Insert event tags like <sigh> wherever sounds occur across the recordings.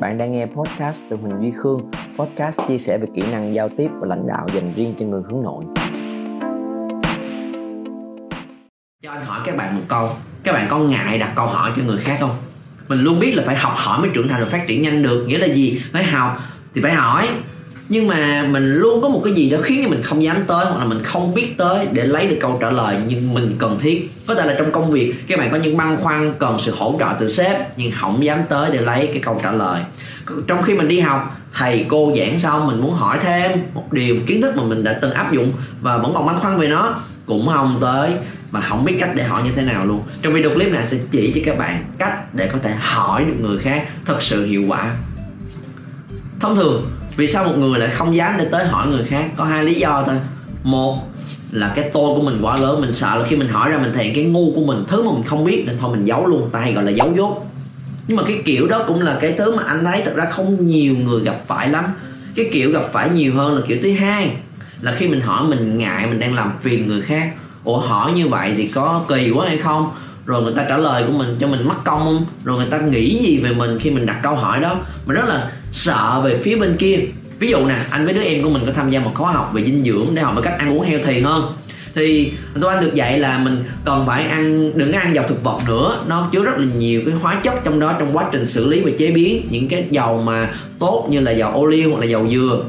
Bạn đang nghe podcast từ Huỳnh Duy Khương. Podcast chia sẻ về kỹ năng giao tiếp và lãnh đạo dành riêng cho người hướng nội. cho anh hỏi các bạn một câu. Các bạn có ngại đặt câu hỏi cho người khác không? Mình luôn biết là phải học hỏi mới trưởng thành và phát triển nhanh được. Nghĩa là gì? Phải học. Thì phải hỏi nhưng mà mình luôn có một cái gì đó khiến cho mình không dám tới, hoặc là mình không biết tới để lấy được câu trả lời nhưng mình cần thiết. Có thể là trong công việc, các bạn có những băn khoăn, cần sự hỗ trợ từ sếp, nhưng không dám tới để lấy cái câu trả lời. Trong khi mình đi học, thầy, cô giảng xong, mình muốn hỏi thêm một điều kiến thức mà mình đã từng áp dụng và vẫn còn băn khoăn về nó, cũng không tới mà không biết cách để hỏi như thế nào luôn. Trong video clip này, sẽ chỉ cho các bạn cách để có thể hỏi được người khác thật sự hiệu quả. Thông thường vì sao một người lại không dám để tới hỏi người khác? Có hai lý do thôi. Một là cái tôi của mình quá lớn, mình sợ là khi mình hỏi ra mình thể hiện cái ngu của mình, thứ mà mình không biết nên thôi mình giấu luôn ta hay gọi là giấu dốt. Nhưng mà cái kiểu đó cũng là cái thứ mà anh thấy thật ra không nhiều người gặp phải lắm. Cái kiểu gặp phải nhiều hơn là kiểu thứ hai, là khi mình hỏi mình ngại mình đang làm phiền người khác. Ủa, hỏi như vậy thì có kỳ quá hay không? Rồi người ta trả lời của mình cho mình mất công không? Rồi người ta nghĩ gì về mình khi mình đặt câu hỏi đó? Mình rất là sợ về phía bên kia. Ví dụ nè, anh với đứa em của mình có tham gia một khóa học về dinh dưỡng để học về cách ăn uống healthy hơn thì tôi anh được dạy là mình cần phải ăn, đừng có ăn dầu thực vật nữa. Nó chứa rất là nhiều cái hóa chất trong đó trong quá trình xử lý và chế biến. Những cái dầu mà tốt như là dầu ô liu hoặc là dầu dừa.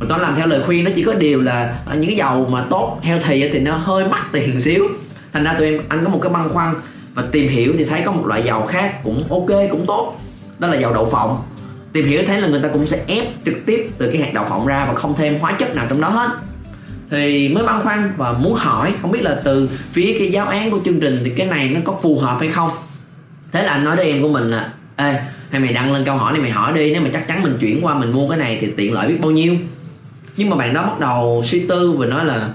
Mà tôi làm theo lời khuyên, nó chỉ có điều là à, những cái dầu mà tốt, healthy thì nó hơi mắc tiền <laughs> xíu. Thành ra tụi em, anh có một cái băn khoăn và tìm hiểu thì thấy có một loại dầu khác cũng ok, cũng tốt. Đó là dầu đậu phộng. Tìm hiểu thấy là người ta cũng sẽ ép trực tiếp từ cái hạt đậu phộng ra và không thêm hóa chất nào trong đó hết. Thì mới băn khoăn và muốn hỏi, không biết là từ phía cái giáo án của chương trình thì cái này nó có phù hợp hay không? Thế là anh nói với em của mình là, ê hay mày đăng lên câu hỏi này mày hỏi đi, nếu mà chắc chắn mình chuyển qua mình mua cái này thì tiện lợi biết bao nhiêu. Nhưng mà bạn đó bắt đầu suy tư và nói là,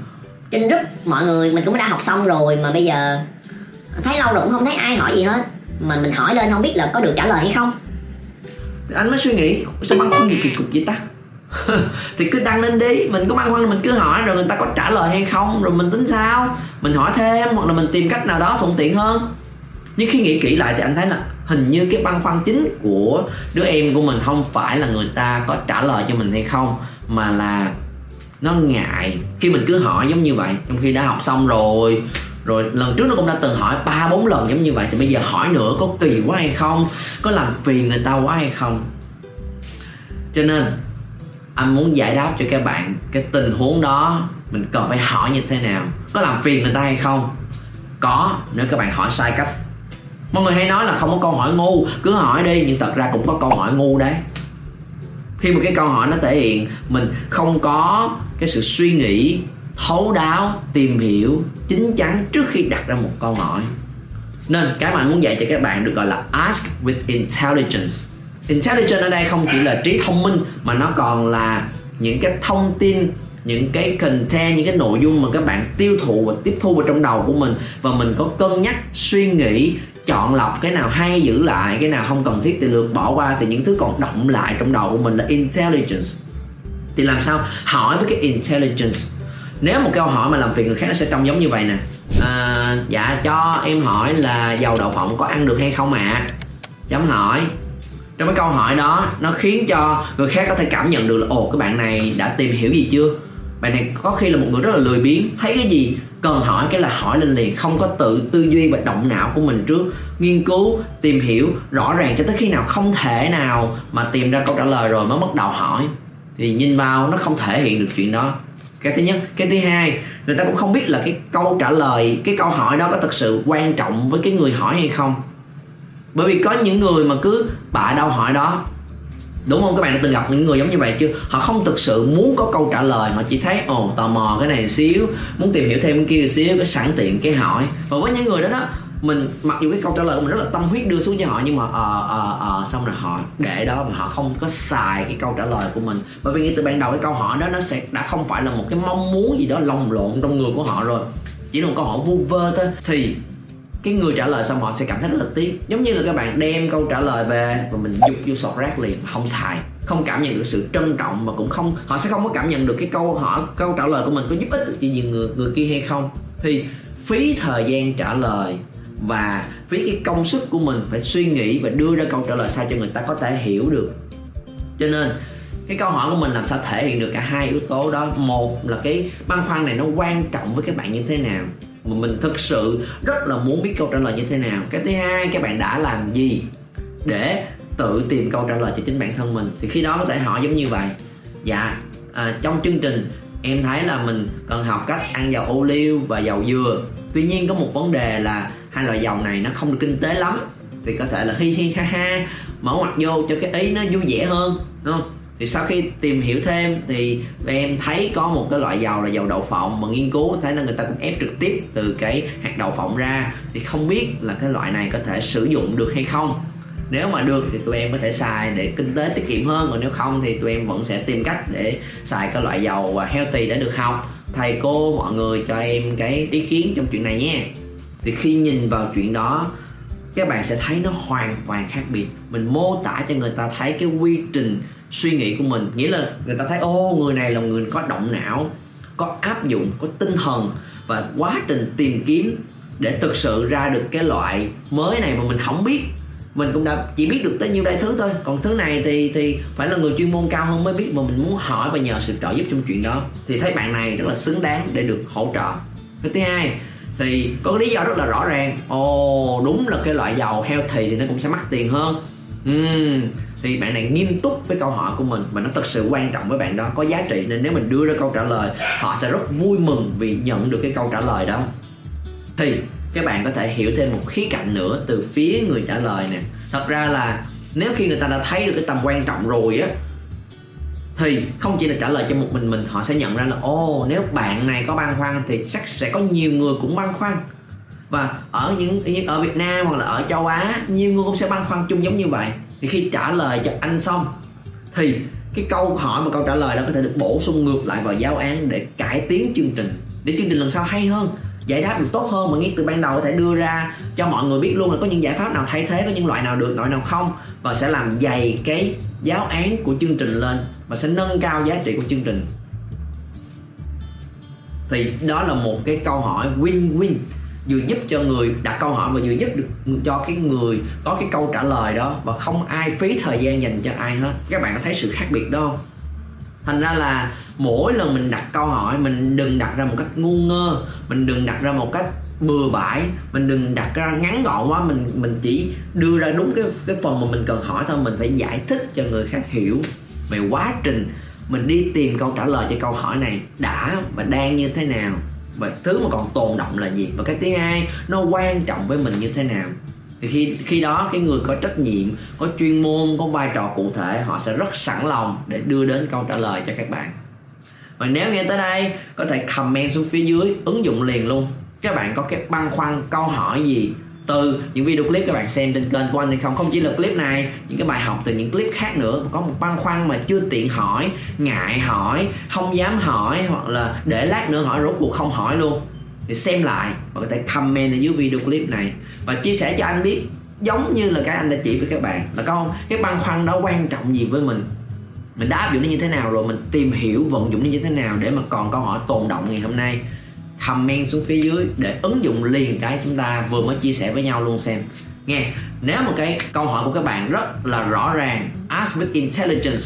trên group mọi người mình cũng đã học xong rồi mà bây giờ thấy lâu rồi cũng không thấy ai hỏi gì hết. Mà mình hỏi lên không biết là có được trả lời hay không. Anh mới suy nghĩ, sao băn khoăn gì kỳ cục vậy ta? <laughs> Thì cứ đăng lên đi, mình có băn khoăn mình cứ hỏi rồi người ta có trả lời hay không, rồi mình tính sao? Mình hỏi thêm, hoặc là mình tìm cách nào đó thuận tiện hơn. Nhưng khi nghĩ kỹ lại thì anh thấy là hình như cái băn khoăn chính của đứa em của mình không phải là người ta có trả lời cho mình hay không, mà là nó ngại khi mình cứ hỏi giống như vậy. Trong khi đã học xong rồi rồi, lần trước nó cũng đã từng hỏi ba, bốn lần giống như vậy. Thì bây giờ hỏi nữa, có kỳ quá hay không? Có làm phiền người ta quá hay không? Cho nên, anh muốn giải đáp cho các bạn cái tình huống đó. Mình cần phải hỏi như thế nào? Có làm phiền người ta hay không? Có, nếu các bạn hỏi sai cách. Mọi người hay nói là không có câu hỏi ngu. Cứ hỏi đi, nhưng thật ra cũng có câu hỏi ngu đấy. Khi mà cái câu hỏi nó thể hiện mình không có cái sự suy nghĩ thấu đáo, tìm hiểu, chín chắn trước khi đặt ra một câu hỏi. Nên cái mà muốn dạy cho các bạn được gọi là ask with intelligence. Intelligence ở đây không chỉ là trí thông minh, mà nó còn là những cái thông tin, những cái content, những cái nội dung mà các bạn tiêu thụ và tiếp thu vào trong đầu của mình. Và mình có cân nhắc, suy nghĩ, chọn lọc cái nào hay, giữ lại, cái nào không cần thiết thì lược bỏ qua thì những thứ còn động lại trong đầu của mình là intelligence. Thì làm sao? Hỏi với cái intelligence nếu một câu hỏi mà làm phiền người khác nó sẽ trông giống như vậy nè. À, dạ cho em hỏi là dầu đậu phộng có ăn được hay không ạ? À? chấm hỏi. Trong cái câu hỏi đó nó khiến cho người khác có thể cảm nhận được là ồ cái bạn này đã tìm hiểu gì chưa? Bạn này có khi là một người rất là lười biếng. Thấy cái gì? Cần hỏi cái là hỏi lên liền. Không có tự tư duy và động não của mình trước. Nghiên cứu tìm hiểu rõ ràng cho tới khi nào không thể nào mà tìm ra câu trả lời rồi mới bắt đầu hỏi. Thì nhìn vào nó không thể hiện được chuyện đó cái thứ nhất. Cái thứ hai, người ta cũng không biết là cái câu trả lời, cái câu hỏi đó có thực sự quan trọng với cái người hỏi hay không. Bởi vì có những người mà cứ bạ đâu hỏi đó, đúng không? Các bạn đã từng gặp những người giống như vậy chưa? Họ không thực sự muốn có câu trả lời họ chỉ thấy, ồ, tò mò cái này xíu, muốn tìm hiểu thêm cái kia xíu, cái sẵn tiện cái hỏi. Và với những người đó đó mình, mặc dù cái câu trả lời của mình rất là tâm huyết đưa xuống cho họ, nhưng mà ờ ờ ờ xong rồi họ để đó mà họ không có xài cái câu trả lời của mình. Bởi vì ngay từ ban đầu cái câu hỏi đó, nó sẽ, đã không phải là một cái mong muốn gì đó lồng lộn trong người của họ rồi. Chỉ là một câu hỏi vu vơ thôi. Thì cái người trả lời xong họ sẽ cảm thấy rất là tiếc. Giống như là các bạn đem câu trả lời về và mình dục vô sọt rác liền không xài. Không cảm nhận được sự trân trọng và cũng không, họ sẽ không có cảm nhận được cái câu hỏi, câu trả lời của mình có giúp ích được cho nhiều người người kia hay không. Thì phí thời gian trả lời và phí cái công sức của mình phải suy nghĩ và đưa ra câu trả lời sao cho người ta có thể hiểu được. Cho nên cái câu hỏi của mình làm sao thể hiện được cả hai yếu tố đó? Một là cái băn khoăn này nó quan trọng với các bạn như thế nào? Mà mình thực sự rất là muốn biết câu trả lời như thế nào? Cái thứ hai các bạn đã làm gì để tự tìm câu trả lời cho chính bản thân mình? Thì khi đó có thể hỏi giống như vậy. Dạ à, trong chương trình em thấy là mình cần học cách ăn dầu ô liu và dầu dừa. Tuy nhiên có một vấn đề là hai loại dầu này nó không được kinh tế lắm. Thì có thể là hi hi ha ha, mở mặt vô cho cái ý nó vui vẻ hơn, đúng không? Thì sau khi tìm hiểu thêm thì em thấy có một cái loại dầu là dầu đậu phộng, mà nghiên cứu thấy là người ta cũng ép trực tiếp từ cái hạt đậu phộng ra. Thì không biết là cái loại này có thể sử dụng được hay không nếu mà được thì tụi em có thể xài để kinh tế tiết kiệm hơn, còn nếu không thì tụi em vẫn sẽ tìm cách để xài các loại dầu à, healthy để được học. Thầy, cô, mọi người cho em cái ý kiến trong chuyện này nhé. Thì khi nhìn vào chuyện đó, các bạn sẽ thấy nó hoàn toàn khác biệt. Mình mô tả cho người ta thấy cái quy trình suy nghĩ của mình. Nghĩa là người ta thấy, ô, người này là người có động não, có áp dụng, có tinh thần và quá trình tìm kiếm để thực sự ra được cái loại mới này mà mình không biết mình cũng đã chỉ biết được tới nhiêu đây thứ thôi. Còn thứ này thì thì phải là người chuyên môn cao hơn mới biết mà mình muốn hỏi và nhờ sự trợ giúp trong chuyện đó. Thì thấy bạn này rất là xứng đáng để được hỗ trợ. Cái thứ hai thì có lý do rất là rõ ràng. Ồ đúng là cái loại dầu healthy thì nó cũng sẽ mắc tiền hơn. Uhm, thì bạn này nghiêm túc với câu hỏi của mình mà nó thật sự quan trọng với bạn đó. Có giá trị nên nếu mình đưa ra câu trả lời họ sẽ rất vui mừng vì nhận được cái câu trả lời đó. Thì các bạn có thể hiểu thêm một khía cạnh nữa từ phía người trả lời nè. Thật ra là nếu khi người ta đã thấy được cái tầm quan trọng rồi á, thì không chỉ là trả lời cho một mình mình, họ sẽ nhận ra là ô nếu bạn này có băn khoăn thì chắc sẽ có nhiều người cũng băn khoăn. Và ở những ở Việt Nam hoặc là ở châu Á, nhiều người cũng sẽ băn khoăn chung giống như vậy. Thì khi trả lời cho anh xong, thì cái câu hỏi mà câu trả lời đó có thể được bổ sung ngược lại vào giáo án để cải tiến chương trình. Để chương trình lần sau hay hơn giải đáp được tốt hơn mà ngay từ ban đầu có thể đưa ra cho mọi người biết luôn là có những giải pháp nào thay thế, có những loại nào được, loại nào không, và sẽ làm dày cái giáo án của chương trình lên và sẽ nâng cao giá trị của chương trình. Thì đó là một cái câu hỏi win-win, vừa giúp cho người đặt câu hỏi và vừa giúp được cho cái người có cái câu trả lời đó và không ai phí thời gian dành cho ai hết. Các bạn có thấy sự khác biệt đó không? Thành ra là mỗi lần mình đặt câu hỏi, mình đừng đặt ra một cách ngu ngơ, mình đừng đặt ra một cách bừa bãi, mình đừng đặt ra ngắn gọn quá, mình mình chỉ đưa ra đúng cái cái phần mà mình cần hỏi thôi, mình phải giải thích cho người khác hiểu về quá trình mình đi tìm câu trả lời cho câu hỏi này đã và đang như thế nào. Và thứ mà còn tồn động là gì? Và cái thứ hai, nó quan trọng với mình như thế nào? Thì khi khi đó cái người có trách nhiệm, có chuyên môn, có vai trò cụ thể, họ sẽ rất sẵn lòng để đưa đến câu trả lời cho các bạn. Và nếu nghe tới đây, có thể comment xuống phía dưới, ứng dụng liền luôn. Các bạn có cái băn khoăn, câu hỏi gì từ những video clip các bạn xem trên kênh của anh hay không? Không chỉ là clip này, những cái bài học từ những clip khác nữa. Có một băn khoăn mà chưa tiện hỏi, ngại hỏi, không dám hỏi, hoặc là để lát nữa hỏi rốt cuộc không hỏi luôn. Thì xem lại và có thể comment ở dưới video clip này và chia sẻ cho anh biết, giống như là cái anh đã chỉ với các bạn. Là con, cái băn khoăn đó quan trọng gì với mình? Mình đã áp dụng nó như thế nào rồi, mình tìm hiểu, vận dụng nó như thế nào để mà còn câu hỏi tồn động ngày hôm nay? Comment xuống phía dưới để ứng dụng liền cái chúng ta vừa mới chia sẻ với nhau luôn xem. Nghe, nếu một cái câu hỏi của các bạn rất là rõ ràng, ask with intelligence,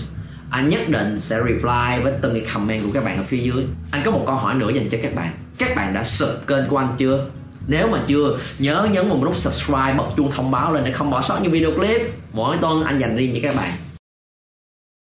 anh nhất định sẽ reply với từng cái comment của các bạn ở phía dưới. Anh có một câu hỏi nữa dành cho các bạn. Các bạn đã sub kênh của anh chưa? Nếu mà chưa nhớ, nhấn vào nút subscribe, bật chuông thông báo lên để không bỏ sót những video clip. Mỗi tuần anh dành riêng cho các bạn.